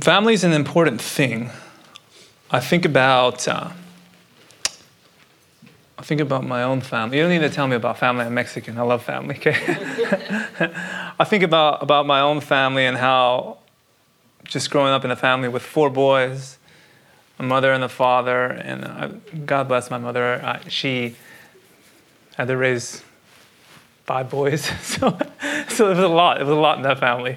family is an important thing. I think about uh, I think about my own family. You don't need to tell me about family. I'm Mexican. I love family. Okay. I think about about my own family and how just growing up in a family with four boys, a mother and a father, and uh, God bless my mother. Uh, she had to raise five boys, so so it was a lot. It was a lot in that family.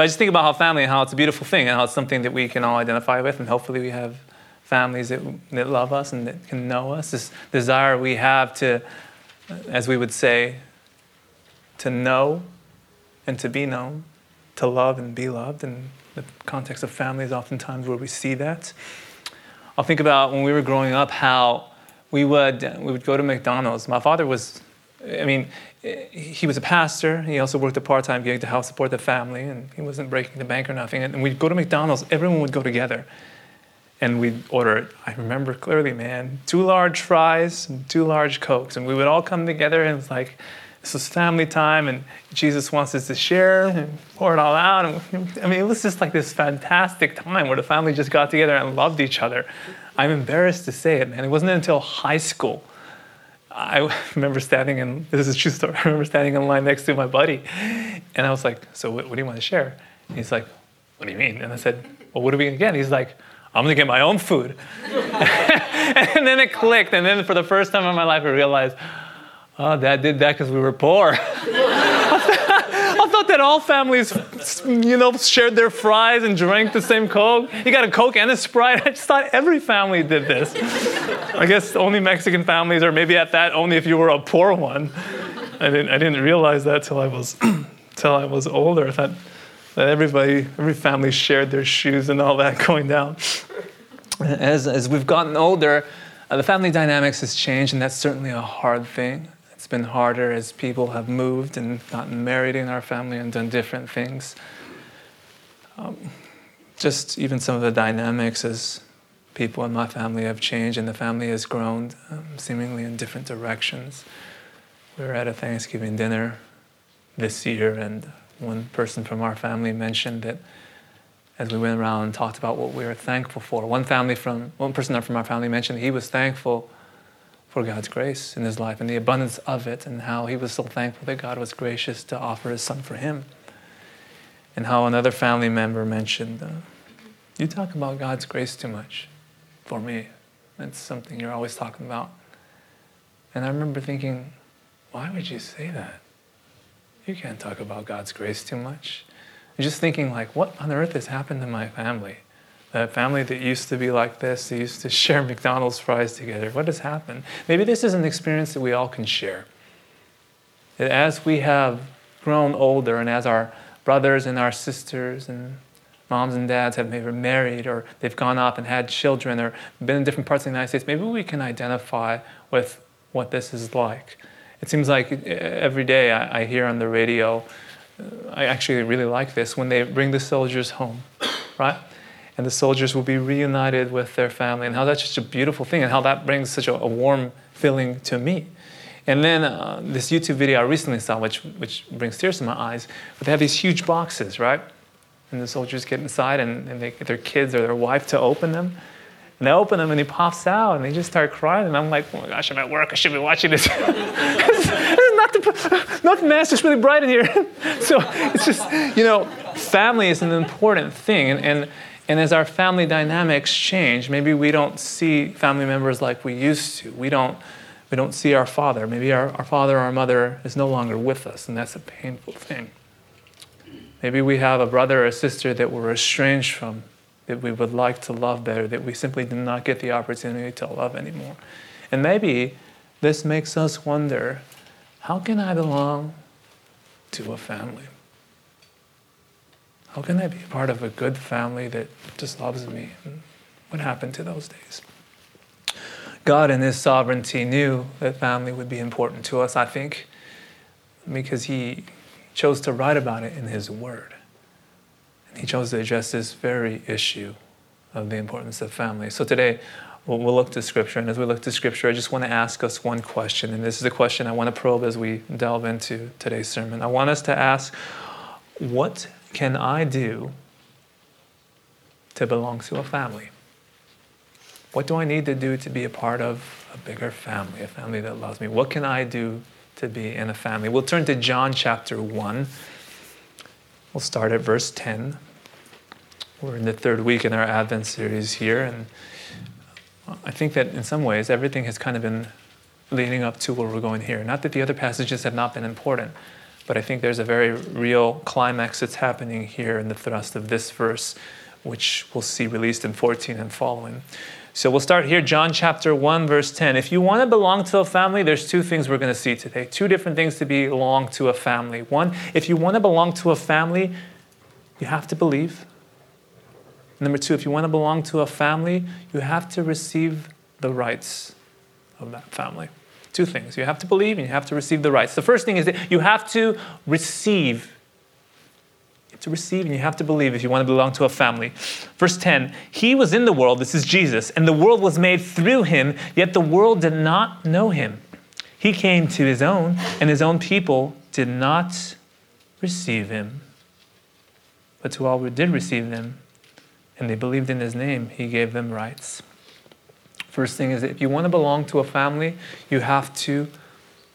But I just think about how family and how it's a beautiful thing and how it's something that we can all identify with, and hopefully we have families that, that love us and that can know us. This desire we have to, as we would say, to know and to be known, to love and be loved. And the context of family is oftentimes where we see that. I'll think about when we were growing up how we would, we would go to McDonald's. My father was, I mean, he was a pastor. He also worked a part time gig to help support the family, and he wasn't breaking the bank or nothing. And we'd go to McDonald's, everyone would go together. And we'd order, I remember clearly, man, two large fries and two large Cokes. And we would all come together, and it was like, this was family time, and Jesus wants us to share and pour it all out. And, I mean, it was just like this fantastic time where the family just got together and loved each other. I'm embarrassed to say it, man. It wasn't until high school I remember standing in, this is a true story, I remember standing in line next to my buddy. And I was like, so what, what do you want to share? And he's like, what do you mean? And I said, well, what are we going to get? He's like, I'm going to get my own food. and then it clicked. And then for the first time in my life, I realized, oh, dad did that because we were poor. All families, you know, shared their fries and drank the same Coke. You got a Coke and a Sprite. I just thought every family did this. I guess only Mexican families, or maybe at that, only if you were a poor one. I didn't, I didn't realize that till I was, till I was older. I thought that everybody, every family shared their shoes and all that going down. As, as we've gotten older, uh, the family dynamics has changed, and that's certainly a hard thing been harder as people have moved and gotten married in our family and done different things. Um, just even some of the dynamics as people in my family have changed and the family has grown um, seemingly in different directions. We were at a Thanksgiving dinner this year, and one person from our family mentioned that as we went around and talked about what we were thankful for, one family from one person from our family mentioned he was thankful for God's grace in his life and the abundance of it, and how he was so thankful that God was gracious to offer his son for him. And how another family member mentioned, uh, You talk about God's grace too much for me. That's something you're always talking about. And I remember thinking, Why would you say that? You can't talk about God's grace too much. And just thinking, like, what on earth has happened to my family? That family that used to be like this, they used to share McDonald's fries together. What has happened? Maybe this is an experience that we all can share. That as we have grown older and as our brothers and our sisters and moms and dads have maybe married or they've gone off and had children or been in different parts of the United States, maybe we can identify with what this is like. It seems like uh, every day I, I hear on the radio, uh, I actually really like this, when they bring the soldiers home, right? And the soldiers will be reunited with their family, and how that's just a beautiful thing, and how that brings such a, a warm feeling to me. And then uh, this YouTube video I recently saw, which, which brings tears to my eyes, but they have these huge boxes, right? And the soldiers get inside and, and they get their kids or their wife to open them. And they open them and he pops out and they just start crying. And I'm like, oh my gosh, I'm at work. I should be watching this. this is not the, not the mass, it's really bright in here. so it's just, you know, family is an important thing. And, and and as our family dynamics change, maybe we don't see family members like we used to. We don't, we don't see our father. Maybe our, our father or our mother is no longer with us, and that's a painful thing. Maybe we have a brother or a sister that we're estranged from, that we would like to love better, that we simply do not get the opportunity to love anymore. And maybe this makes us wonder how can I belong to a family? How can I be part of a good family that just loves me? And what happened to those days? God, in His sovereignty, knew that family would be important to us, I think, because He chose to write about it in His Word. And He chose to address this very issue of the importance of family. So today, we'll, look to Scripture. And as we look to Scripture, I just want to ask us one question. And this is a question I want to probe as we delve into today's sermon. I want us to ask what can I do to belong to a family? What do I need to do to be a part of a bigger family, a family that loves me? What can I do to be in a family? We'll turn to John chapter 1. We'll start at verse 10. We're in the third week in our Advent series here, and I think that in some ways everything has kind of been leading up to where we're going here. Not that the other passages have not been important, but I think there's a very real climax that's happening here in the thrust of this verse, which we'll see released in 14 and following. So we'll start here, John chapter 1, verse 10. If you want to belong to a family, there's two things we're going to see today. Two different things to belong to a family. One, if you want to belong to a family, you have to believe. Number two, if you want to belong to a family, you have to receive the rights of that family. Two things. You have to believe and you have to receive the rights. The first thing is that you have to receive. To receive and you have to believe if you want to belong to a family. Verse 10 He was in the world, this is Jesus, and the world was made through him, yet the world did not know him. He came to his own, and his own people did not receive him. But to all who did receive him, and they believed in his name, he gave them rights. First thing is if you want to belong to a family, you have to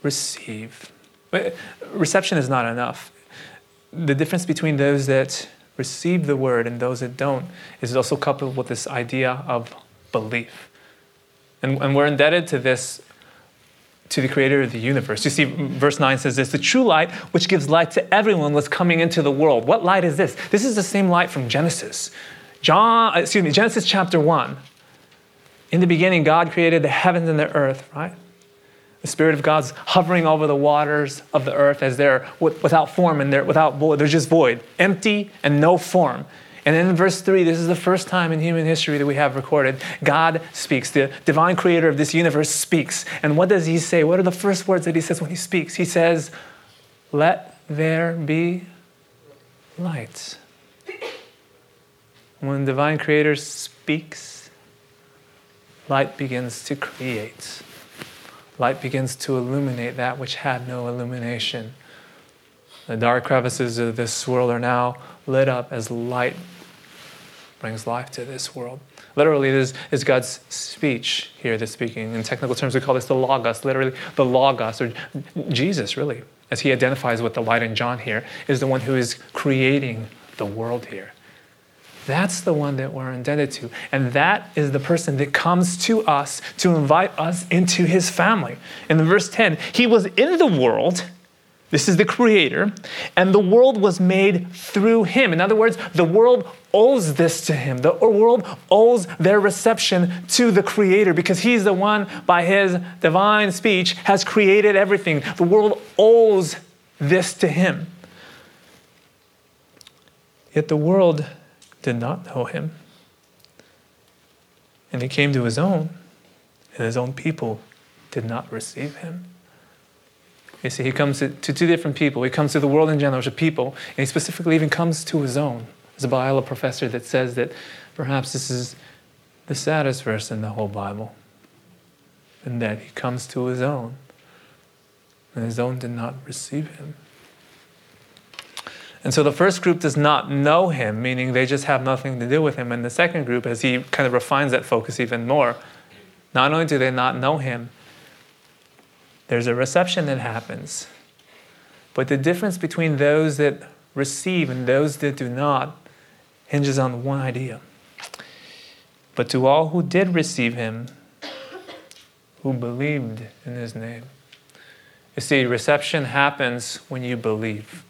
receive. Uh, reception is not enough. The difference between those that receive the word and those that don't is also coupled with this idea of belief. And, and we're indebted to this to the creator of the universe. You see, verse 9 says this the true light, which gives light to everyone, was coming into the world. What light is this? This is the same light from Genesis. John, uh, excuse me, Genesis chapter 1. In the beginning, God created the heavens and the earth, right? The Spirit of God's hovering over the waters of the earth as they're without form and they're without void. They're just void, empty and no form. And then in verse 3, this is the first time in human history that we have recorded God speaks. The divine creator of this universe speaks. And what does he say? What are the first words that he says when he speaks? He says, Let there be light. When the divine creator speaks, light begins to create. Light begins to illuminate that which had no illumination. The dark crevices of this world are now lit up as light brings life to this world. Literally, this is God's speech here that's speaking. In technical terms, we call this the Logos. Literally, the Logos, or Jesus, really, as he identifies with the light in John here, is the one who is creating the world here. That's the one that we're indebted to. And that is the person that comes to us to invite us into his family. In verse 10, he was in the world. This is the creator. And the world was made through him. In other words, the world owes this to him. The world owes their reception to the creator because he's the one, by his divine speech, has created everything. The world owes this to him. Yet the world did not know him. And he came to his own, and his own people did not receive him. You see, he comes to, to two different people. He comes to the world in general, a people, and he specifically even comes to his own. There's a Bible professor that says that perhaps this is the saddest verse in the whole Bible, and that he comes to his own, and his own did not receive him. And so the first group does not know him, meaning they just have nothing to do with him. And the second group, as he kind of refines that focus even more, not only do they not know him, there's a reception that happens. But the difference between those that receive and those that do not hinges on one idea. But to all who did receive him, who believed in his name. You see, reception happens when you believe.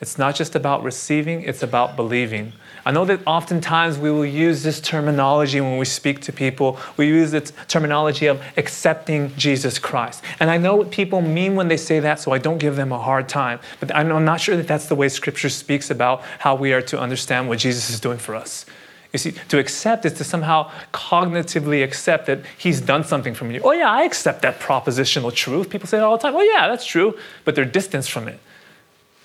It's not just about receiving, it's about believing. I know that oftentimes we will use this terminology when we speak to people. We use the terminology of accepting Jesus Christ. And I know what people mean when they say that, so I don't give them a hard time. But I'm not sure that that's the way Scripture speaks about how we are to understand what Jesus is doing for us. You see, to accept is to somehow cognitively accept that he's done something for me. Oh, yeah, I accept that propositional truth. People say it all the time. Oh, yeah, that's true. But they're distanced from it.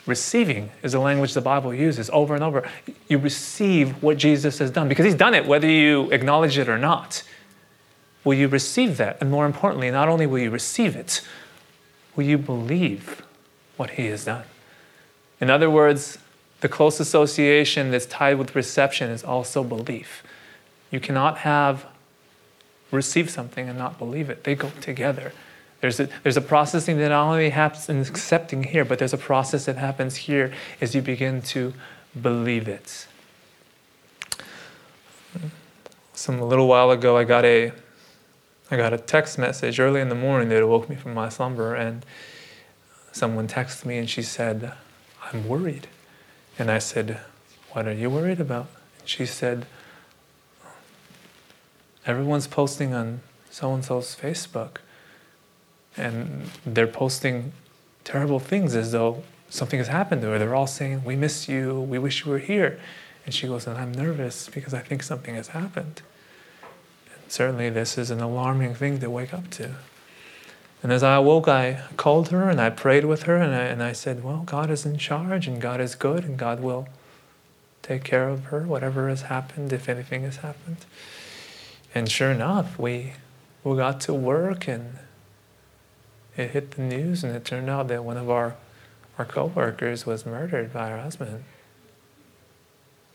Receiving is the language the Bible uses over and over. You receive what Jesus has done because he's done it, whether you acknowledge it or not. Will you receive that? And more importantly, not only will you receive it, will you believe what he has done? In other words, the close association that's tied with reception is also belief. You cannot have receive something and not believe it. They go together. There's a, there's a processing that not only happens in accepting here, but there's a process that happens here as you begin to believe it. Some a little while ago, I got a I got a text message early in the morning that awoke me from my slumber, and someone texted me and she said, "I'm worried," and I said, "What are you worried about?" And she said, "Everyone's posting on so and so's Facebook." And they're posting terrible things as though something has happened to her. They're all saying, We miss you, we wish you were here. And she goes, And I'm nervous because I think something has happened. And certainly, this is an alarming thing to wake up to. And as I awoke, I called her and I prayed with her and I, and I said, Well, God is in charge and God is good and God will take care of her, whatever has happened, if anything has happened. And sure enough, we, we got to work and it hit the news and it turned out that one of our, our co-workers was murdered by her husband.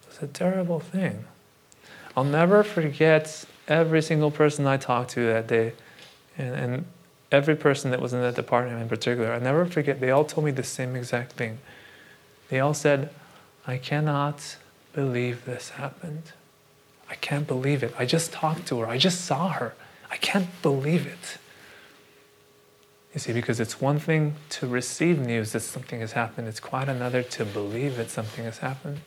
It was a terrible thing. I'll never forget every single person I talked to that day and, and every person that was in that department in particular. I never forget, they all told me the same exact thing. They all said, I cannot believe this happened. I can't believe it. I just talked to her. I just saw her. I can't believe it. You see, because it's one thing to receive news that something has happened, it's quite another to believe that something has happened.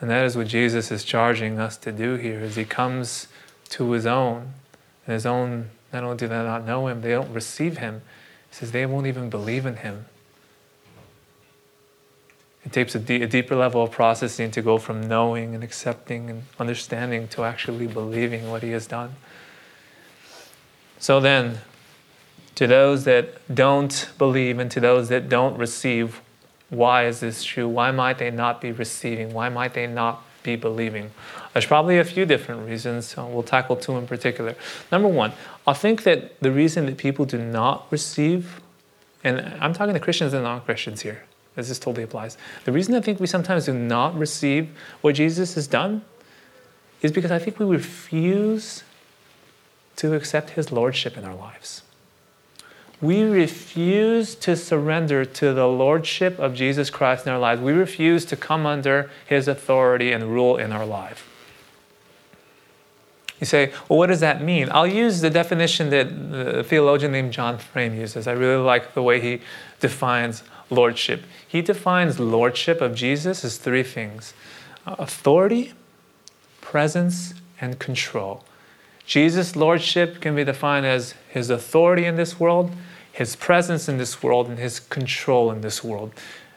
And that is what Jesus is charging us to do here as he comes to his own. And his own, not only do they not know him, they don't receive him. He says they won't even believe in him. It takes a, d- a deeper level of processing to go from knowing and accepting and understanding to actually believing what he has done. So then, to those that don't believe and to those that don't receive, why is this true? Why might they not be receiving? Why might they not be believing? There's probably a few different reasons. So we'll tackle two in particular. Number one, I think that the reason that people do not receive, and I'm talking to Christians and non Christians here, as this totally applies. The reason I think we sometimes do not receive what Jesus has done is because I think we refuse to accept his lordship in our lives we refuse to surrender to the lordship of Jesus Christ in our lives. We refuse to come under his authority and rule in our life. You say, well, what does that mean? I'll use the definition that the theologian named John Frame uses. I really like the way he defines lordship. He defines lordship of Jesus as three things authority, presence, and control. Jesus' lordship can be defined as his authority in this world, his presence in this world and his control in this world.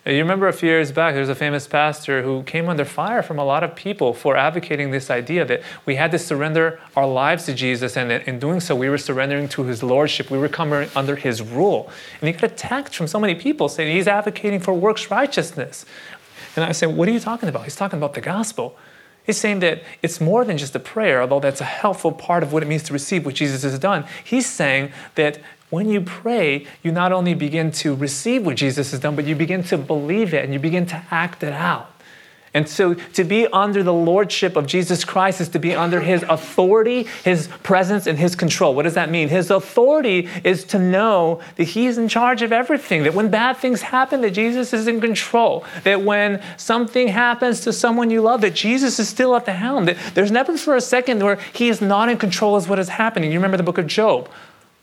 You remember a few years back, there was a famous pastor who came under fire from a lot of people for advocating this idea that we had to surrender our lives to Jesus, and in doing so, we were surrendering to his lordship. We were coming under his rule. And he got attacked from so many people saying he's advocating for works righteousness. And I said, What are you talking about? He's talking about the gospel. He's saying that it's more than just a prayer, although that's a helpful part of what it means to receive what Jesus has done. He's saying that when you pray, you not only begin to receive what Jesus has done, but you begin to believe it and you begin to act it out. And so to be under the lordship of Jesus Christ is to be under his authority, his presence, and his control. What does that mean? His authority is to know that he's in charge of everything, that when bad things happen, that Jesus is in control, that when something happens to someone you love, that Jesus is still at the helm, that there's never for a second where he is not in control of what is happening. You remember the book of Job.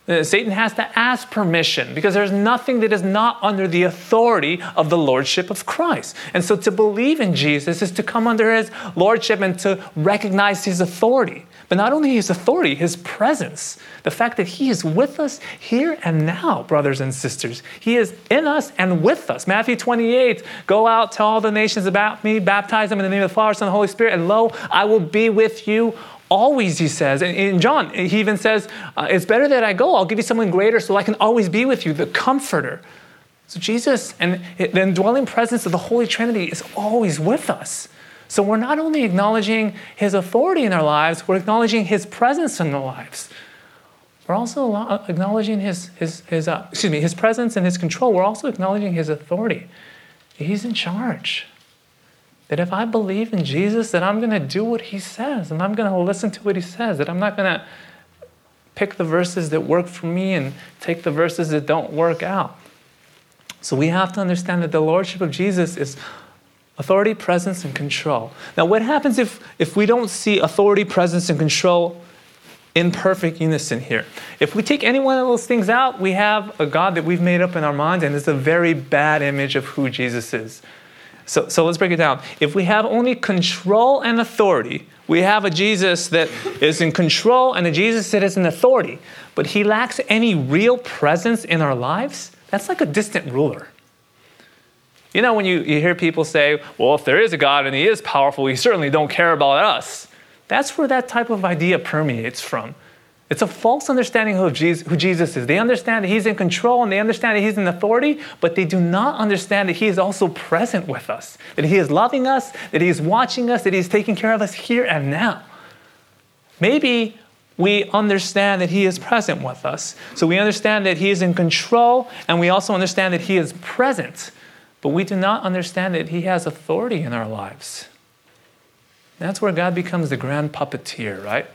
Uh, Satan has to ask permission because there's nothing that is not under the authority of the lordship of Christ. And so to believe in Jesus is to come under his lordship and to recognize his authority. But not only his authority, his presence. The fact that he is with us here and now, brothers and sisters. He is in us and with us. Matthew 28 Go out, tell all the nations about me, baptize them in the name of the Father, Son, and the Holy Spirit, and lo, I will be with you always, he says. And in John, he even says, uh, It's better that I go. I'll give you someone greater so I can always be with you, the comforter. So Jesus and the indwelling presence of the Holy Trinity is always with us. So we're not only acknowledging his authority in our lives, we're acknowledging his presence in our lives. We're also acknowledging his, his, his uh, excuse me, his presence and his control. We're also acknowledging his authority. He's in charge. That if I believe in Jesus, that I'm going to do what he says and I'm going to listen to what he says, that I'm not going to pick the verses that work for me and take the verses that don't work out. So we have to understand that the Lordship of Jesus is authority, presence, and control. Now, what happens if, if we don't see authority, presence, and control in perfect unison here? If we take any one of those things out, we have a God that we've made up in our minds, and it's a very bad image of who Jesus is. So, so let's break it down. If we have only control and authority, we have a Jesus that is in control and a Jesus that is in authority, but he lacks any real presence in our lives, that's like a distant ruler. You know, when you, you hear people say, well, if there is a God and he is powerful, he certainly don't care about us. That's where that type of idea permeates from. It's a false understanding of Jesus, who Jesus is. They understand that He's in control and they understand that He's in authority, but they do not understand that He is also present with us, that He is loving us, that He is watching us, that He is taking care of us here and now. Maybe we understand that He is present with us. So we understand that He is in control, and we also understand that He is present, but we do not understand that He has authority in our lives. That's where God becomes the grand puppeteer, right?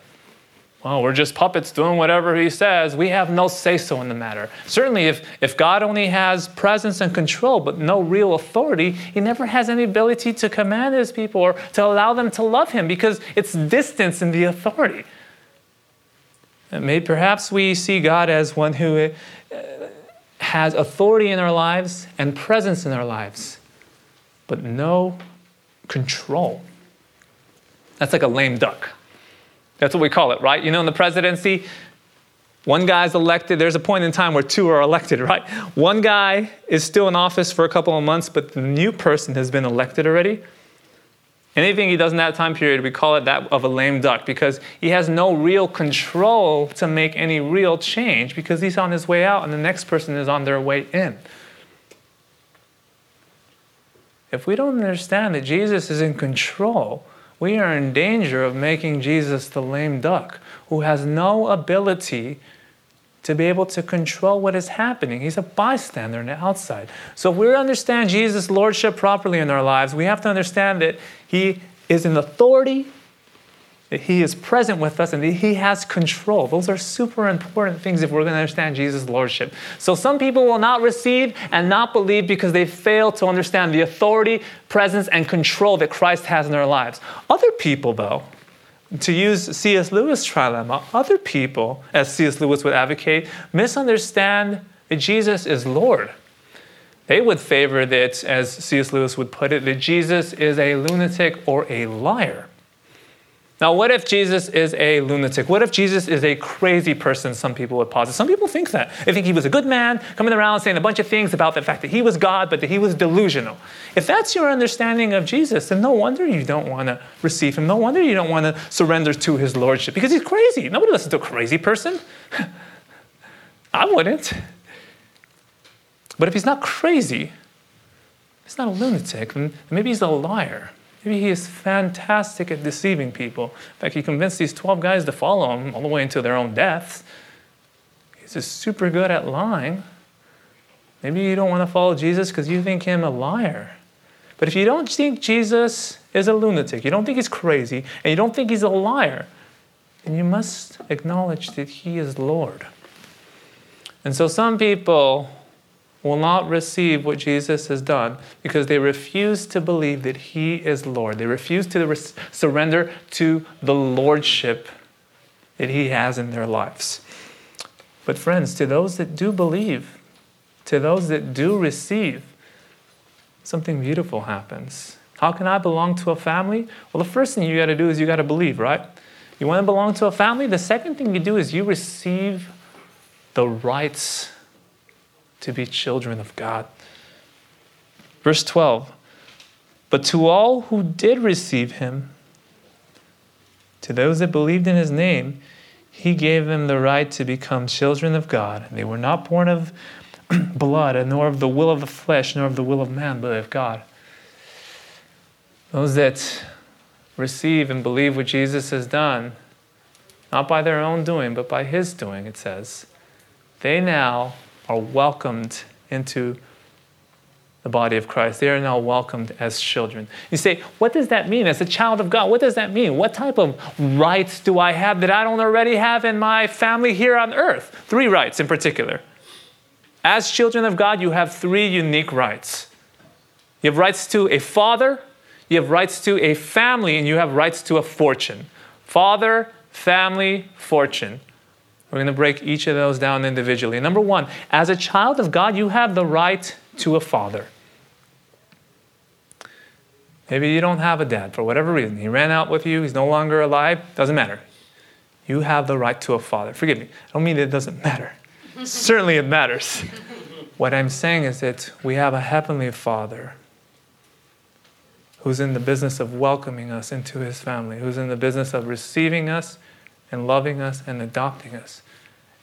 well, we're just puppets doing whatever he says. We have no say so in the matter. Certainly, if, if God only has presence and control, but no real authority, he never has any ability to command his people or to allow them to love him because it's distance in the authority. And maybe perhaps we see God as one who uh, has authority in our lives and presence in our lives, but no control. That's like a lame duck. That's what we call it, right? You know, in the presidency, one guy's elected. There's a point in time where two are elected, right? One guy is still in office for a couple of months, but the new person has been elected already. Anything he does in that time period, we call it that of a lame duck because he has no real control to make any real change because he's on his way out and the next person is on their way in. If we don't understand that Jesus is in control, we are in danger of making Jesus the lame duck who has no ability to be able to control what is happening. He's a bystander on the outside. So if we understand Jesus' lordship properly in our lives, we have to understand that he is in authority that He is present with us and that He has control. Those are super important things if we're going to understand Jesus' Lordship. So some people will not receive and not believe because they fail to understand the authority, presence, and control that Christ has in their lives. Other people, though, to use C.S. Lewis' trilemma, other people, as C.S. Lewis would advocate, misunderstand that Jesus is Lord. They would favor that, as C.S. Lewis would put it, that Jesus is a lunatic or a liar. Now, what if Jesus is a lunatic? What if Jesus is a crazy person? Some people would posit. Some people think that. They think he was a good man, coming around saying a bunch of things about the fact that he was God, but that he was delusional. If that's your understanding of Jesus, then no wonder you don't want to receive him. No wonder you don't want to surrender to his lordship because he's crazy. Nobody listens to a crazy person. I wouldn't. But if he's not crazy, he's not a lunatic, then maybe he's a liar. Maybe he is fantastic at deceiving people. In fact, he convinced these 12 guys to follow him all the way into their own deaths. He's just super good at lying. Maybe you don't want to follow Jesus because you think him a liar. But if you don't think Jesus is a lunatic, you don't think he's crazy, and you don't think he's a liar, then you must acknowledge that he is Lord. And so some people will not receive what Jesus has done because they refuse to believe that He is Lord. They refuse to res- surrender to the Lordship that He has in their lives. But, friends, to those that do believe, to those that do receive, something beautiful happens. How can I belong to a family? Well, the first thing you got to do is you got to believe, right? You want to belong to a family? The second thing you do is you receive the rights to be children of God. Verse 12 But to all who did receive him, to those that believed in his name, he gave them the right to become children of God. They were not born of blood, nor of the will of the flesh, nor of the will of man, but of God. Those that receive and believe what Jesus has done, not by their own doing, but by his doing, it says, they now are welcomed into the body of Christ. They are now welcomed as children. You say, what does that mean? As a child of God, what does that mean? What type of rights do I have that I don't already have in my family here on earth? Three rights in particular. As children of God, you have three unique rights. You have rights to a father, you have rights to a family, and you have rights to a fortune. Father, family, fortune. We're going to break each of those down individually. Number one, as a child of God, you have the right to a father. Maybe you don't have a dad for whatever reason. He ran out with you, he's no longer alive, doesn't matter. You have the right to a father. Forgive me, I don't mean it doesn't matter. Certainly it matters. What I'm saying is that we have a heavenly father who's in the business of welcoming us into his family, who's in the business of receiving us and loving us and adopting us.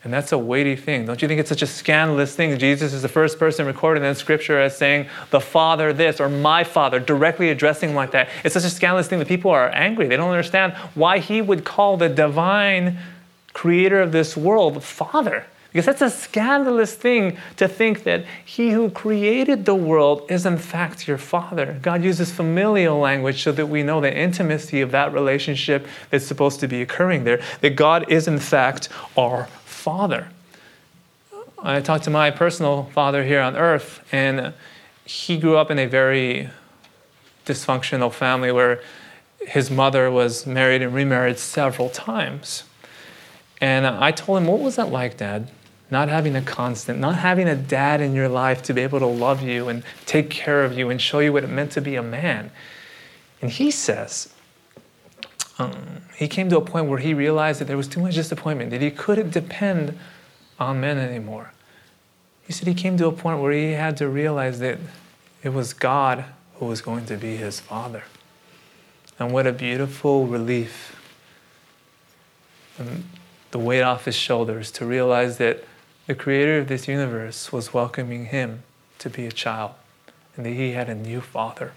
And that's a weighty thing. Don't you think it's such a scandalous thing? Jesus is the first person recorded in Scripture as saying, the Father this, or my Father, directly addressing like that. It's such a scandalous thing that people are angry. They don't understand why he would call the divine creator of this world Father. Because that's a scandalous thing to think that he who created the world is in fact your father. God uses familial language so that we know the intimacy of that relationship that's supposed to be occurring there, that God is in fact our father. I talked to my personal father here on earth, and he grew up in a very dysfunctional family where his mother was married and remarried several times. And I told him, What was that like, Dad? Not having a constant, not having a dad in your life to be able to love you and take care of you and show you what it meant to be a man. And he says, um, he came to a point where he realized that there was too much disappointment, that he couldn't depend on men anymore. He said he came to a point where he had to realize that it was God who was going to be his father. And what a beautiful relief. And the weight off his shoulders to realize that the creator of this universe was welcoming him to be a child and that he had a new father.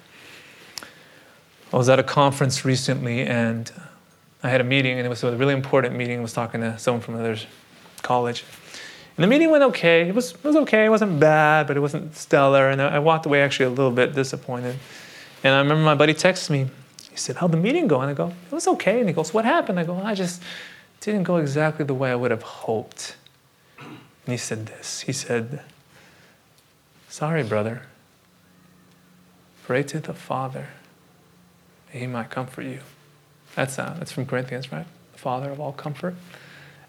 I was at a conference recently and I had a meeting, and it was a really important meeting. I was talking to someone from another college. And the meeting went okay. It was, it was okay. It wasn't bad, but it wasn't stellar. And I walked away actually a little bit disappointed. And I remember my buddy texted me. He said, How'd the meeting go? And I go, It was okay. And he goes, What happened? I go, I just didn't go exactly the way I would have hoped. And he said this He said, Sorry, brother. Pray to the Father he might comfort you. That's, uh, that's from Corinthians, right? The Father of all comfort.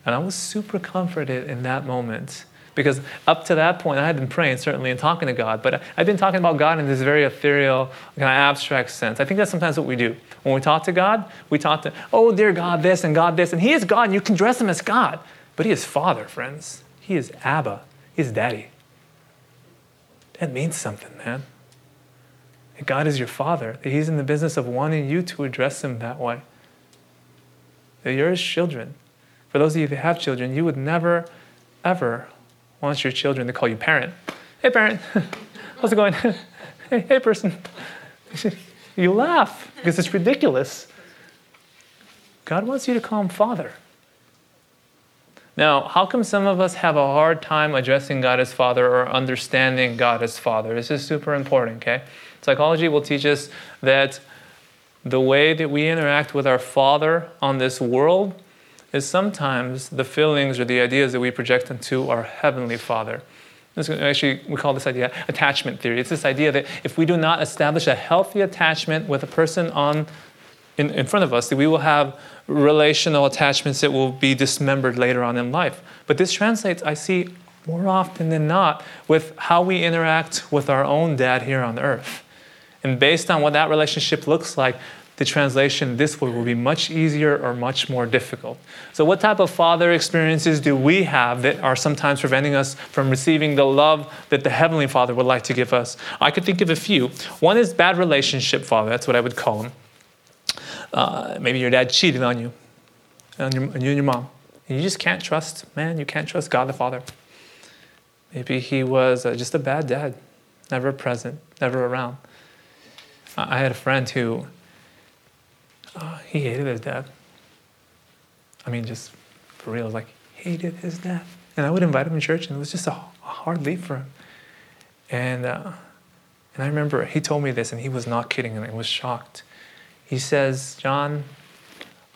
And I was super comforted in that moment because up to that point, I had been praying, certainly, and talking to God, but I've been talking about God in this very ethereal, kind of abstract sense. I think that's sometimes what we do. When we talk to God, we talk to, oh, dear God, this and God, this, and He is God, and you can dress Him as God. But He is Father, friends. He is Abba. He is Daddy. That means something, man that God is your Father, that He's in the business of wanting you to address Him that way. That you're His children. For those of you who have children, you would never, ever want your children to call you parent. Hey, parent, how's it going? hey, hey, person. You laugh because it's ridiculous. God wants you to call Him Father. Now, how come some of us have a hard time addressing God as Father or understanding God as Father? This is super important, okay? Psychology will teach us that the way that we interact with our Father on this world is sometimes the feelings or the ideas that we project into our Heavenly Father. This, actually, we call this idea attachment theory. It's this idea that if we do not establish a healthy attachment with a person on, in, in front of us, that we will have relational attachments that will be dismembered later on in life. But this translates, I see, more often than not, with how we interact with our own dad here on earth. And based on what that relationship looks like, the translation this way will be much easier or much more difficult. So, what type of father experiences do we have that are sometimes preventing us from receiving the love that the Heavenly Father would like to give us? I could think of a few. One is bad relationship father, that's what I would call him. Uh, maybe your dad cheated on you, on, you and your mom. And you just can't trust, man, you can't trust God the Father. Maybe he was uh, just a bad dad, never present, never around. I had a friend who uh, he hated his dad. I mean, just for real, like hated his dad. And I would invite him to church, and it was just a, a hard leap for him. And uh, And I remember he told me this, and he was not kidding, and I was shocked. He says, John,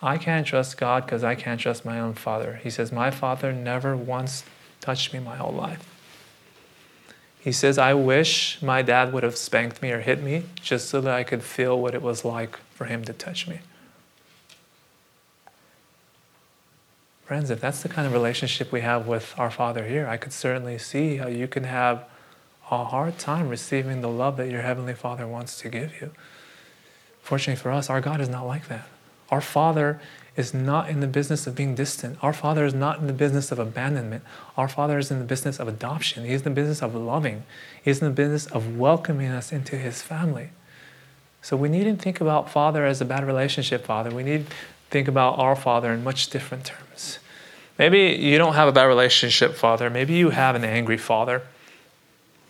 I can't trust God because I can't trust my own father. He says, My father never once touched me my whole life. He says, I wish my dad would have spanked me or hit me just so that I could feel what it was like for him to touch me. Friends, if that's the kind of relationship we have with our Father here, I could certainly see how you can have a hard time receiving the love that your Heavenly Father wants to give you. Fortunately for us, our God is not like that. Our Father is not in the business of being distant. Our Father is not in the business of abandonment. Our Father is in the business of adoption. He is in the business of loving. He is in the business of welcoming us into His family. So we needn't think about Father as a bad relationship, Father. We need to think about our Father in much different terms. Maybe you don't have a bad relationship, Father. Maybe you have an angry Father.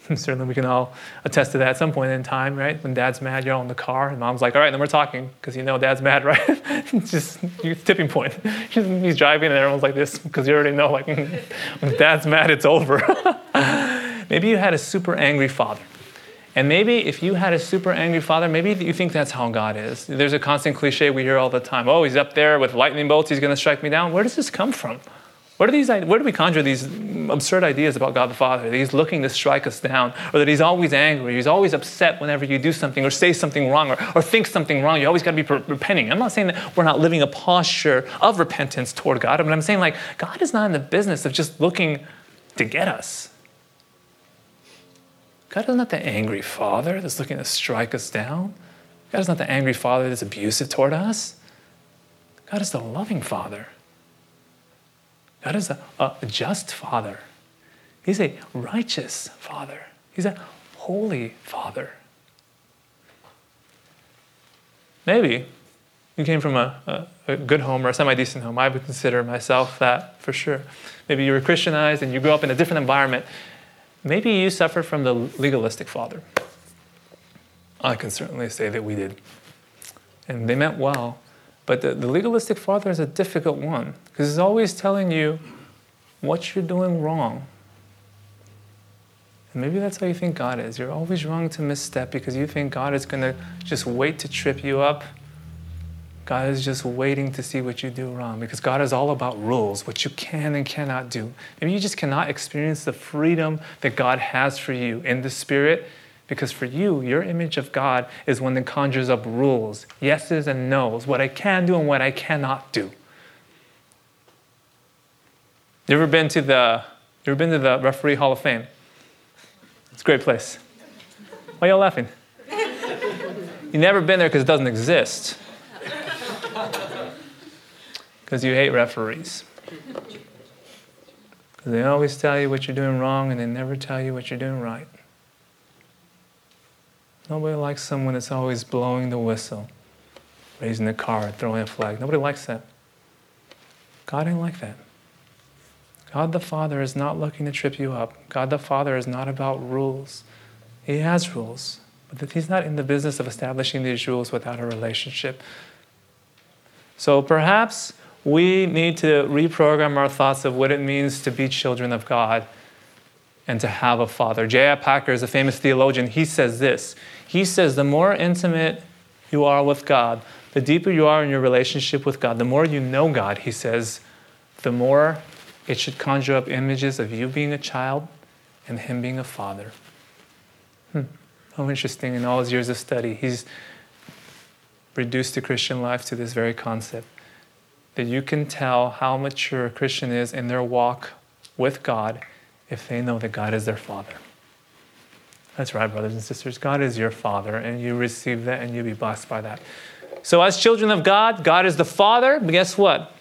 Certainly, we can all attest to that at some point in time, right? When dad's mad, you're all in the car, and mom's like, all right, then we're talking, because you know dad's mad, right? it's just it's tipping point. He's driving, and everyone's like this, because you already know, like, when dad's mad, it's over. maybe you had a super angry father. And maybe if you had a super angry father, maybe you think that's how God is. There's a constant cliche we hear all the time oh, he's up there with lightning bolts, he's going to strike me down. Where does this come from? Where do, these, where do we conjure these absurd ideas about God the Father? That He's looking to strike us down, or that He's always angry, He's always upset whenever you do something, or say something wrong, or, or think something wrong. You always got to be repenting. I'm not saying that we're not living a posture of repentance toward God, but I'm saying, like, God is not in the business of just looking to get us. God is not the angry Father that's looking to strike us down. God is not the angry Father that's abusive toward us. God is the loving Father God is a, a just Father. He's a righteous Father. He's a holy Father. Maybe you came from a, a, a good home or a semi decent home. I would consider myself that for sure. Maybe you were Christianized and you grew up in a different environment. Maybe you suffered from the legalistic father. I can certainly say that we did. And they meant well, but the, the legalistic father is a difficult one because it's always telling you what you're doing wrong. And maybe that's how you think God is. You're always wrong to misstep because you think God is going to just wait to trip you up. God is just waiting to see what you do wrong because God is all about rules, what you can and cannot do. Maybe you just cannot experience the freedom that God has for you in the Spirit because for you, your image of God is one that conjures up rules, yeses and nos, what I can do and what I cannot do. You ever been to the you ever been to the referee hall of fame? It's a great place. Why y'all laughing? You never been there because it doesn't exist. Because you hate referees. Because they always tell you what you're doing wrong and they never tell you what you're doing right. Nobody likes someone that's always blowing the whistle, raising the card, throwing a flag. Nobody likes that. God ain't like that. God the Father is not looking to trip you up. God the Father is not about rules. He has rules, but He's not in the business of establishing these rules without a relationship. So perhaps we need to reprogram our thoughts of what it means to be children of God and to have a father. J.I. Packer is a famous theologian. He says this He says, The more intimate you are with God, the deeper you are in your relationship with God, the more you know God, he says, the more it should conjure up images of you being a child and him being a father. Hmm. How interesting. In all his years of study, he's reduced the Christian life to this very concept that you can tell how mature a Christian is in their walk with God if they know that God is their Father. That's right, brothers and sisters. God is your Father, and you receive that and you be blessed by that. So, as children of God, God is the Father, but guess what?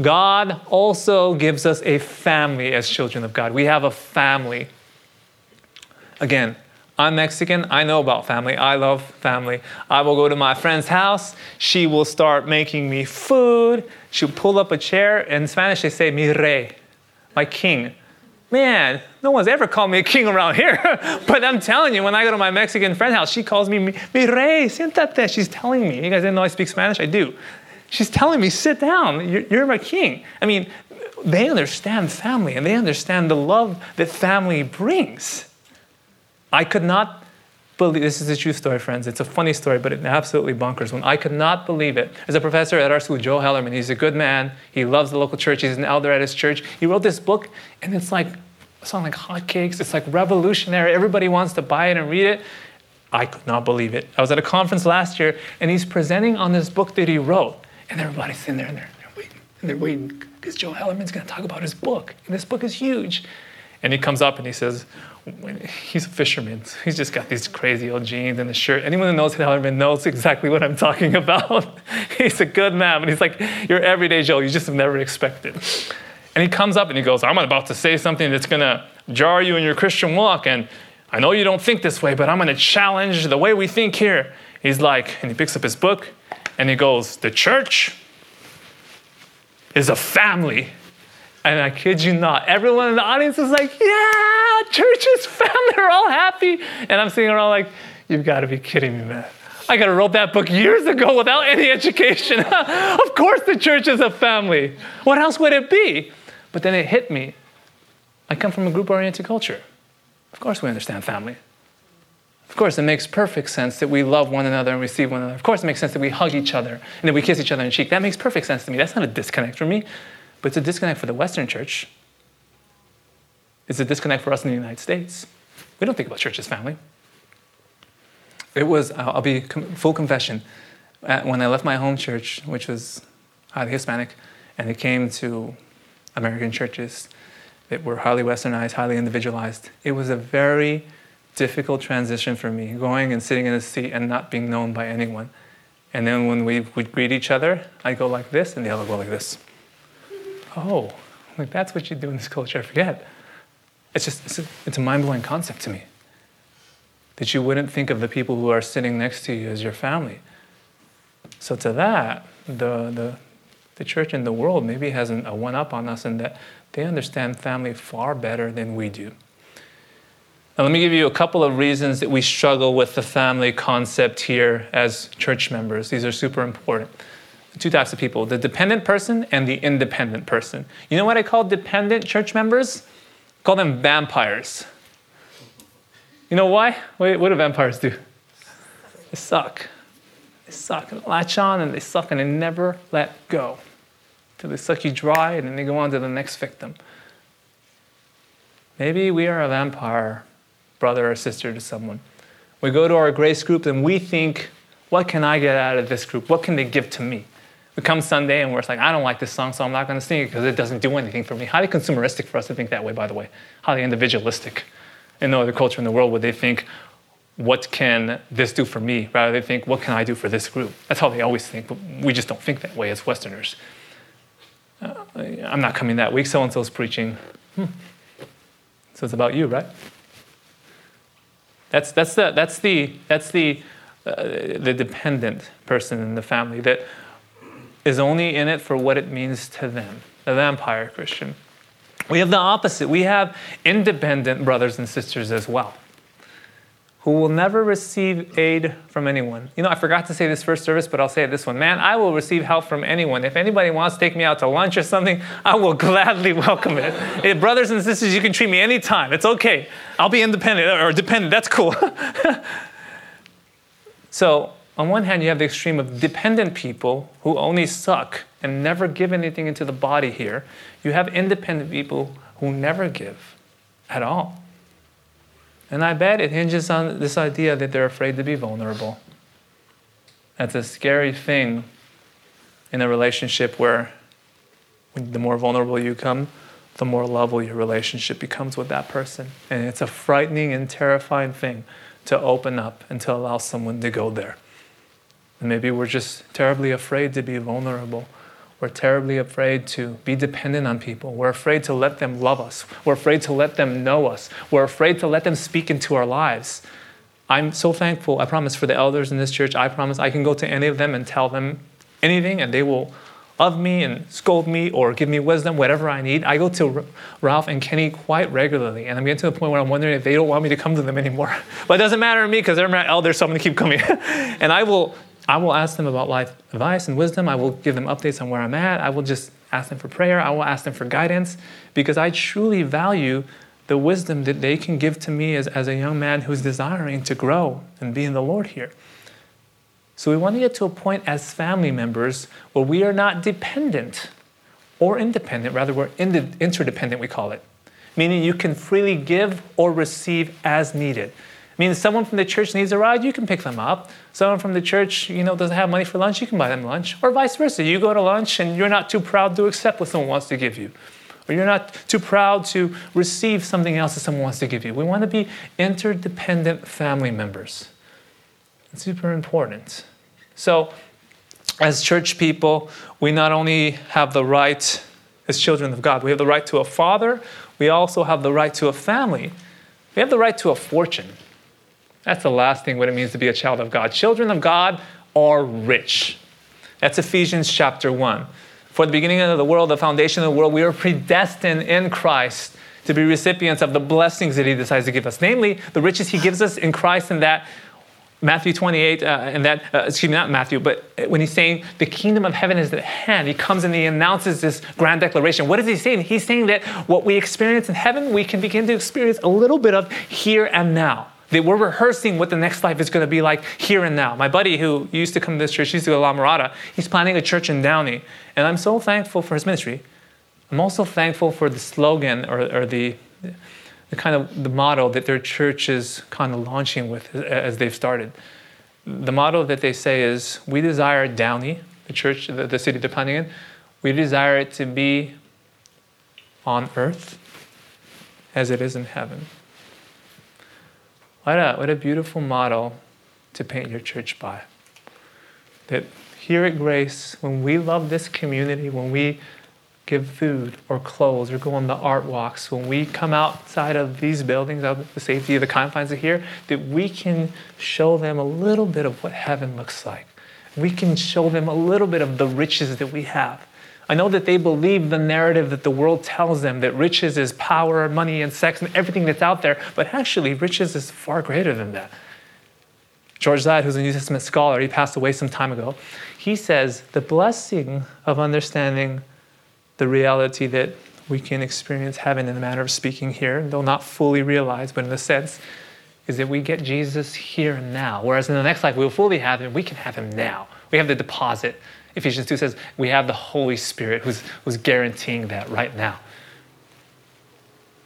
God also gives us a family as children of God. We have a family. Again, I'm Mexican. I know about family. I love family. I will go to my friend's house. She will start making me food. She'll pull up a chair. In Spanish, they say, mi rey, my king. Man, no one's ever called me a king around here. but I'm telling you, when I go to my Mexican friend's house, she calls me mi rey, siéntate. She's telling me. You guys didn't know I speak Spanish? I do. She's telling me, sit down. You're, you're my king. I mean, they understand family and they understand the love that family brings. I could not believe this is a true story, friends. It's a funny story, but it absolutely bonkers. When I could not believe it, as a professor at our school, Joe Hellerman, he's a good man. He loves the local church. He's an elder at his church. He wrote this book, and it's like it's on like hotcakes. It's like revolutionary. Everybody wants to buy it and read it. I could not believe it. I was at a conference last year, and he's presenting on this book that he wrote, and everybody's sitting there and they're, they're waiting, and they're waiting because Joe Hellerman's going to talk about his book, and this book is huge. And he comes up and he says, he's a fisherman. He's just got these crazy old jeans and a shirt. Anyone who knows Hellerman knows exactly what I'm talking about. he's a good man, but he's like your everyday Joe. You just have never expected. And he comes up and he goes, I'm about to say something that's going to jar you in your Christian walk. And I know you don't think this way, but I'm going to challenge the way we think here. He's like, and he picks up his book and he goes, The church is a family. And I kid you not, everyone in the audience is like, Yeah, church is family. They're all happy. And I'm sitting around like, You've got to be kidding me, man. I could have wrote that book years ago without any education. of course, the church is a family. What else would it be? But then it hit me. I come from a group oriented culture. Of course, we understand family. Of course, it makes perfect sense that we love one another and receive one another. Of course, it makes sense that we hug each other and that we kiss each other in the cheek. That makes perfect sense to me. That's not a disconnect for me, but it's a disconnect for the Western church. It's a disconnect for us in the United States. We don't think about church as family. It was, I'll be full confession, when I left my home church, which was highly Hispanic, and it came to American churches that were highly westernized, highly individualized. It was a very difficult transition for me, going and sitting in a seat and not being known by anyone. And then when we would greet each other, I go like this, and the other go like this. Oh, like that's what you do in this culture. I forget. It's just it's a, it's a mind blowing concept to me that you wouldn't think of the people who are sitting next to you as your family. So to that, the the the church in the world maybe has an, a one up on us in that they understand family far better than we do. Now, let me give you a couple of reasons that we struggle with the family concept here as church members. These are super important. Two types of people the dependent person and the independent person. You know what I call dependent church members? I call them vampires. You know why? Wait, What do vampires do? They suck. They suck and latch on and they suck and they never let go. Till they suck you dry and then they go on to the next victim. Maybe we are a vampire brother or sister to someone. We go to our grace group and we think, what can I get out of this group? What can they give to me? We come Sunday and we're like, I don't like this song, so I'm not going to sing it because it doesn't do anything for me. Highly consumeristic for us to think that way, by the way. Highly individualistic. In no other culture in the world would they think, what can this do for me? Rather, they think, what can I do for this group? That's how they always think, but we just don't think that way as Westerners. Uh, I'm not coming that week, so and so's preaching. Hmm. So it's about you, right? That's, that's the, that's the, that's the, uh, the dependent person in the family that is only in it for what it means to them, the vampire Christian. We have the opposite. We have independent brothers and sisters as well who will never receive aid from anyone. You know, I forgot to say this first service, but I'll say it this one. Man, I will receive help from anyone. If anybody wants to take me out to lunch or something, I will gladly welcome it. Hey, brothers and sisters, you can treat me anytime. It's okay. I'll be independent or dependent. That's cool. so, on one hand, you have the extreme of dependent people who only suck and never give anything into the body here. You have independent people who never give at all. And I bet it hinges on this idea that they're afraid to be vulnerable. That's a scary thing in a relationship where the more vulnerable you come, the more lovely your relationship becomes with that person. And it's a frightening and terrifying thing to open up and to allow someone to go there. And maybe we're just terribly afraid to be vulnerable. We're terribly afraid to be dependent on people. We're afraid to let them love us. We're afraid to let them know us. We're afraid to let them speak into our lives. I'm so thankful, I promise, for the elders in this church. I promise I can go to any of them and tell them anything, and they will love me and scold me or give me wisdom, whatever I need. I go to Ralph and Kenny quite regularly, and I'm getting to the point where I'm wondering if they don't want me to come to them anymore. but it doesn't matter to me because they're my elders, so I'm going to keep coming. and I will I will ask them about life advice and wisdom. I will give them updates on where I'm at. I will just ask them for prayer. I will ask them for guidance because I truly value the wisdom that they can give to me as, as a young man who's desiring to grow and be in the Lord here. So we want to get to a point as family members where we are not dependent or independent, rather, we're interdependent, we call it. Meaning you can freely give or receive as needed. Meaning someone from the church needs a ride, you can pick them up. Someone from the church, you know, doesn't have money for lunch, you can buy them lunch. Or vice versa. You go to lunch and you're not too proud to accept what someone wants to give you. Or you're not too proud to receive something else that someone wants to give you. We want to be interdependent family members. It's super important. So, as church people, we not only have the right, as children of God, we have the right to a father, we also have the right to a family. We have the right to a fortune. That's the last thing what it means to be a child of God. Children of God are rich. That's Ephesians chapter 1. For the beginning of the world, the foundation of the world, we are predestined in Christ to be recipients of the blessings that He decides to give us. Namely, the riches He gives us in Christ, and that Matthew 28, uh, and that, uh, excuse me, not Matthew, but when he's saying the kingdom of heaven is at hand, he comes and he announces this grand declaration. What is he saying? He's saying that what we experience in heaven, we can begin to experience a little bit of here and now. That we're rehearsing what the next life is going to be like here and now. My buddy who used to come to this church, he used to go to La Mirada, he's planning a church in Downey. And I'm so thankful for his ministry. I'm also thankful for the slogan or, or the, the kind of the model that their church is kind of launching with as they've started. The model that they say is, "We desire Downey, the church, the, the city they're planning in. We desire it to be on earth as it is in heaven." What a what a beautiful model to paint your church by. That here at Grace, when we love this community, when we give food or clothes or go on the art walks, when we come outside of these buildings, out of the safety of the confines of here, that we can show them a little bit of what heaven looks like. We can show them a little bit of the riches that we have. I know that they believe the narrative that the world tells them that riches is power, money, and sex, and everything that's out there, but actually, riches is far greater than that. George Zaid, who's a New Testament scholar, he passed away some time ago. He says the blessing of understanding the reality that we can experience heaven in the manner of speaking here, though not fully realized, but in a sense, is that we get Jesus here and now. Whereas in the next life, we'll fully have him, we can have him now. We have the deposit. Ephesians 2 says we have the Holy Spirit who's, who's guaranteeing that right now.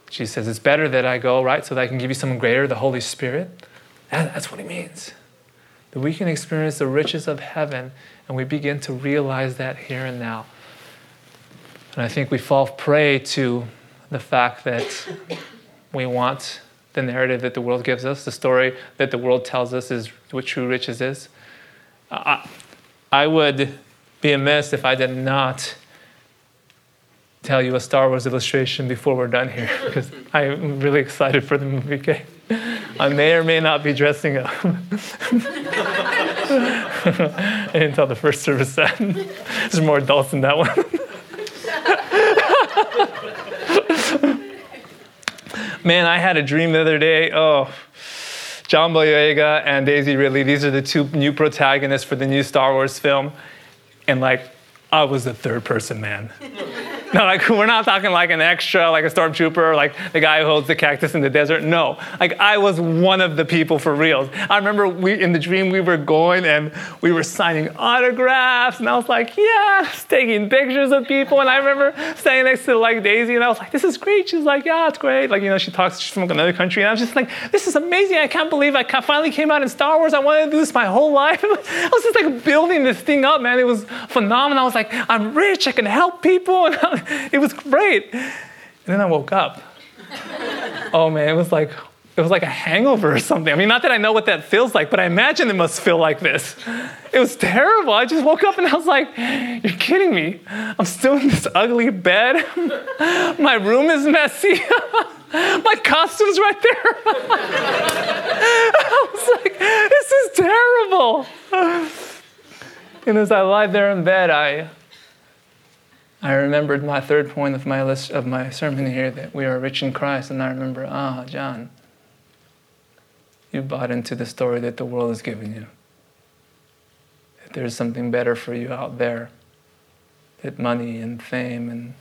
Jesus says, It's better that I go, right, so that I can give you something greater, the Holy Spirit. And that's what he means. That we can experience the riches of heaven and we begin to realize that here and now. And I think we fall prey to the fact that we want the narrative that the world gives us, the story that the world tells us is what true riches is. I, I would be amiss if I did not tell you a Star Wars illustration before we're done here, because I'm really excited for the movie. Okay? I may or may not be dressing up. I didn't tell the first service that. There's more adults in that one. Man, I had a dream the other day. Oh, John Boyega and Daisy Ridley, these are the two new protagonists for the new Star Wars film. And like, I was the third person man. No, like we're not talking like an extra, like a stormtrooper, like the guy who holds the cactus in the desert. No, like I was one of the people for real. I remember we in the dream we were going and we were signing autographs, and I was like, yeah, taking pictures of people. And I remember standing next to like Daisy, and I was like, this is great. She's like, yeah, it's great. Like you know, she talks she's from another country, and I was just like, this is amazing. I can't believe I finally came out in Star Wars. I wanted to do this my whole life. I was just like building this thing up, man. It was phenomenal. I was like, I'm rich. I can help people. It was great. And then I woke up. oh man, it was like it was like a hangover or something. I mean, not that I know what that feels like, but I imagine it must feel like this. It was terrible. I just woke up and I was like, You're kidding me. I'm still in this ugly bed. My room is messy. My costume's right there. I was like, This is terrible. And as I lie there in bed, I I remembered my third point of my list of my sermon here that we are rich in Christ, and I remember, ah, John, you bought into the story that the world is giving you. That there's something better for you out there. That money and fame and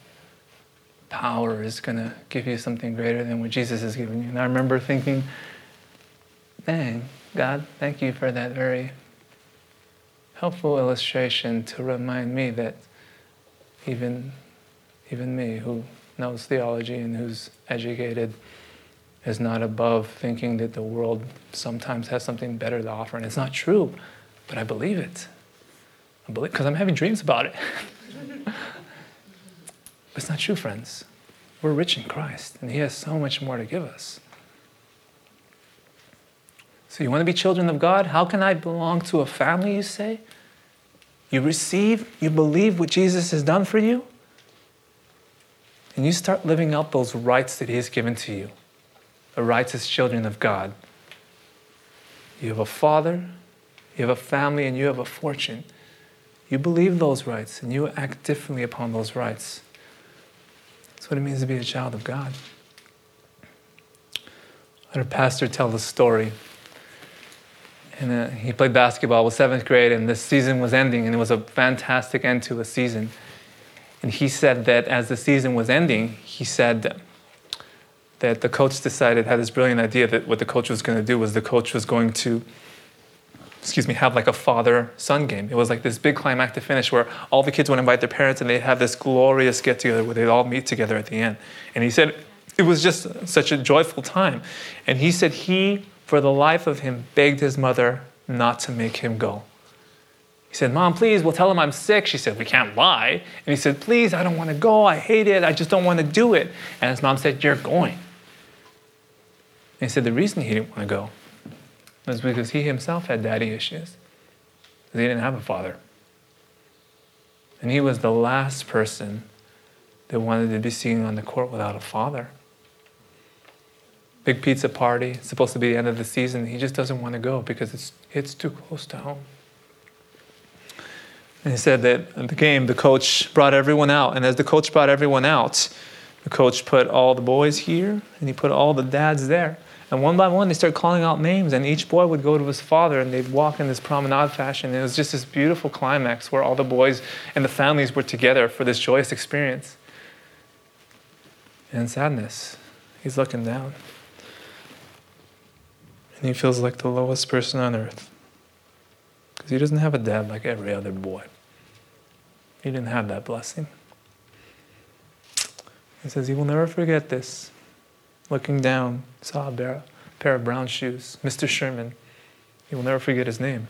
power is going to give you something greater than what Jesus has given you. And I remember thinking, dang, God, thank you for that very helpful illustration to remind me that even, even me, who knows theology and who's educated, is not above thinking that the world sometimes has something better to offer. And it's not true, but I believe it. I believe because I'm having dreams about it. it's not true, friends. We're rich in Christ, and He has so much more to give us. So, you want to be children of God? How can I belong to a family, you say? You receive, you believe what Jesus has done for you, and you start living out those rights that He has given to you the rights as children of God. You have a father, you have a family, and you have a fortune. You believe those rights and you act differently upon those rights. That's what it means to be a child of God. I a pastor tell the story. And uh, he played basketball with seventh grade, and the season was ending, and it was a fantastic end to a season. And he said that as the season was ending, he said that the coach decided, had this brilliant idea that what the coach was going to do was the coach was going to excuse me, have like a father son game. It was like this big climactic finish where all the kids would invite their parents and they'd have this glorious get together where they'd all meet together at the end. And he said it was just such a joyful time. And he said he, for the life of him, begged his mother not to make him go. He said, Mom, please, we'll tell him I'm sick. She said, We can't lie. And he said, Please, I don't want to go. I hate it. I just don't want to do it. And his mom said, You're going. And he said, The reason he didn't want to go was because he himself had daddy issues. Because he didn't have a father. And he was the last person that wanted to be seen on the court without a father. Big pizza party, it's supposed to be the end of the season. He just doesn't want to go because it's, it's too close to home. And he said that at the game, the coach brought everyone out. And as the coach brought everyone out, the coach put all the boys here and he put all the dads there. And one by one, they started calling out names, and each boy would go to his father, and they'd walk in this promenade fashion. And it was just this beautiful climax where all the boys and the families were together for this joyous experience. And sadness, he's looking down. And he feels like the lowest person on earth. Because he doesn't have a dad like every other boy. He didn't have that blessing. He says he will never forget this looking down, saw a pair of brown shoes. Mr. Sherman, he will never forget his name.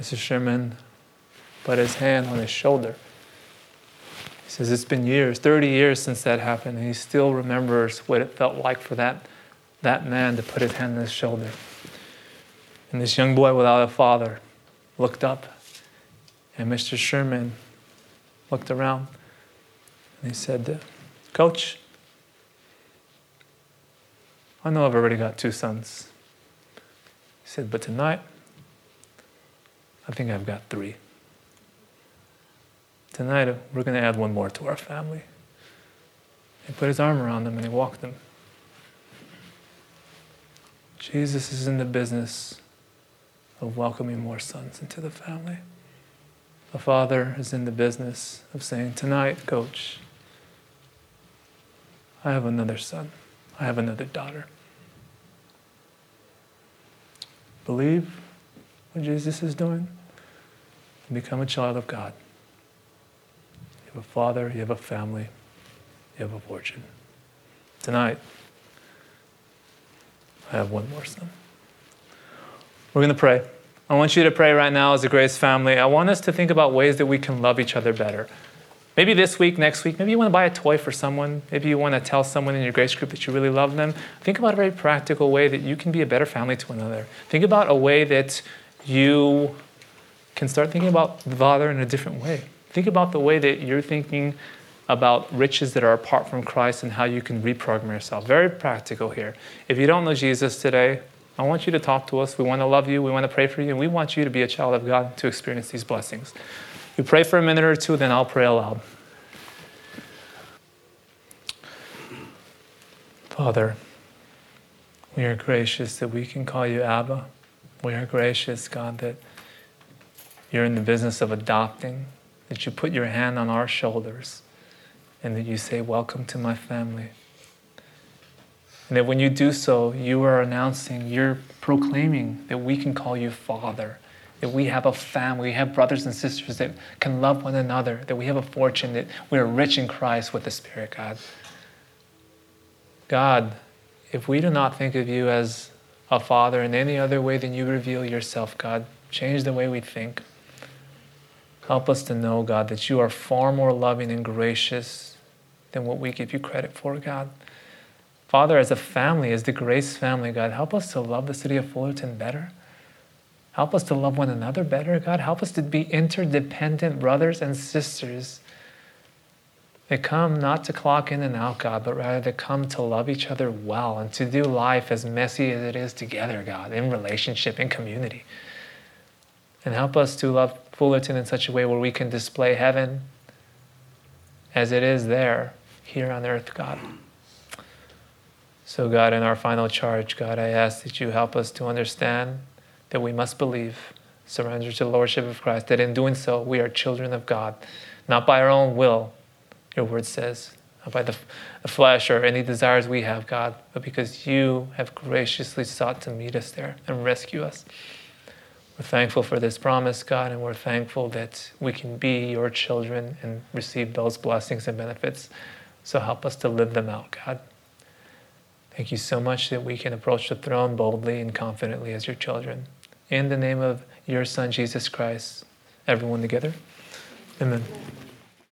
Mr. Sherman put his hand on his shoulder. He says, It's been years, 30 years since that happened, and he still remembers what it felt like for that, that man to put his hand on his shoulder. And this young boy without a father looked up, and Mr. Sherman looked around, and he said, Coach, I know I've already got two sons. He said, But tonight, I think I've got three. Tonight, we're going to add one more to our family. He put his arm around them and he walked them. Jesus is in the business of welcoming more sons into the family. The father is in the business of saying, Tonight, coach, I have another son, I have another daughter. Believe what Jesus is doing and become a child of God. You have a father, you have a family, you have a fortune. Tonight, I have one more son. We're going to pray. I want you to pray right now as a Grace family. I want us to think about ways that we can love each other better. Maybe this week, next week, maybe you want to buy a toy for someone. Maybe you want to tell someone in your grace group that you really love them. Think about a very practical way that you can be a better family to another. Think about a way that you can start thinking about the Father in a different way. Think about the way that you're thinking about riches that are apart from Christ and how you can reprogram yourself. Very practical here. If you don't know Jesus today, I want you to talk to us. We want to love you. We want to pray for you. And we want you to be a child of God to experience these blessings. You pray for a minute or two, then I'll pray aloud. Father, we are gracious that we can call you Abba. We are gracious, God, that you're in the business of adopting, that you put your hand on our shoulders and that you say, Welcome to my family. And that when you do so, you are announcing, you're proclaiming that we can call you Father, that we have a family, we have brothers and sisters that can love one another, that we have a fortune, that we are rich in Christ with the Spirit, God. God, if we do not think of you as a Father in any other way than you reveal yourself, God, change the way we think. Help us to know, God, that you are far more loving and gracious than what we give you credit for, God. Father, as a family, as the Grace family, God, help us to love the city of Fullerton better. Help us to love one another better, God. Help us to be interdependent brothers and sisters that come not to clock in and out, God, but rather to come to love each other well and to do life as messy as it is together, God, in relationship, in community. And help us to love Fullerton in such a way where we can display heaven as it is there, here on earth, God. So, God, in our final charge, God, I ask that you help us to understand that we must believe, surrender to the Lordship of Christ, that in doing so, we are children of God, not by our own will, your word says, not by the, the flesh or any desires we have, God, but because you have graciously sought to meet us there and rescue us. We're thankful for this promise, God, and we're thankful that we can be your children and receive those blessings and benefits. So help us to live them out, God. Thank you so much that we can approach the throne boldly and confidently as your children. In the name of your Son, Jesus Christ, everyone together. Amen.